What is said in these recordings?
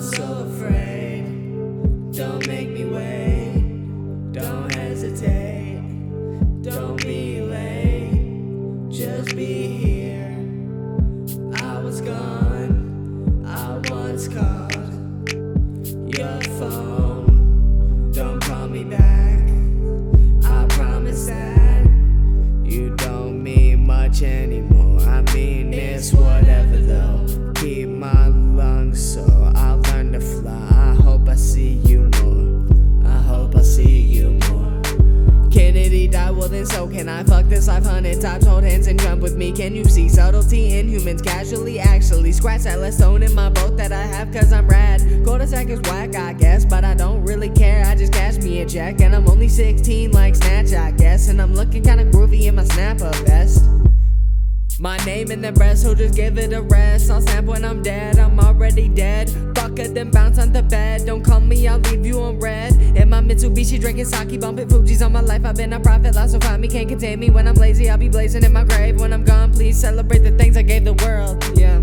so afraid. Don't make me wait. Don't hesitate. Don't be late. Just be here. I was gone. I once caught. Can I fuck this life hundred times? Hold hands and jump with me. Can you see subtlety in humans casually? Actually, scratch that last stone in my boat that I have, cause I'm rad. Cul sack is whack, I guess, but I don't really care. I just cash me a check, and I'm only 16 like Snatch, I guess. And I'm looking kinda groovy in my snapper vest. My name in the breast, so just give it a rest. I'll snap when I'm dead, I'm already dead. Fuck it, then bounce on the bed. Don't call me, I'll leave you on red. In my Mitsubishi, drinking sake, bumping Fuji's on my life. I've been a prophet, lost so find me, can't contain me. When I'm lazy, I'll be blazing in my grave. When I'm gone, please celebrate the things I gave the world. Yeah.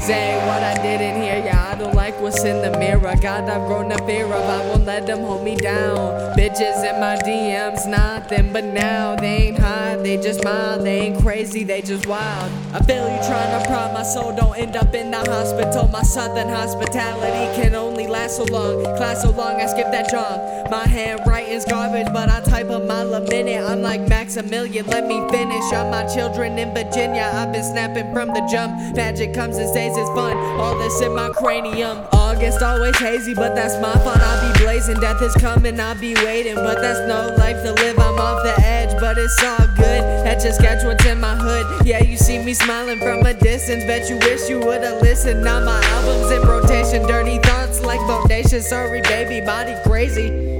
Say what I didn't hear, I don't like what's in the mirror. God, I've grown a fear of, I won't let them hold me down. Bitches in my DMs, nothing but now. They ain't high, they just mild, they ain't crazy, they just wild. I feel you trying to prod my soul, don't end up in the hospital. My southern hospitality can only last so long. Class so long, I skip that job. My handwriting's garbage, but I type a mile a minute. I'm like Maximilian, let me finish. I'm my children in Virginia, I've been snapping from the jump. Magic comes and stays, it's fun. All this in my cranium. August always hazy, but that's my fault. I'll be blazing. Death is coming, I'll be waiting. But that's no life to live. I'm off the edge, but it's all good. That just catch what's in my hood. Yeah, you see me smiling from a distance. Bet you wish you would've listened. Now my album's in rotation. Dirty thoughts like Bodacious. Sorry, baby, body crazy.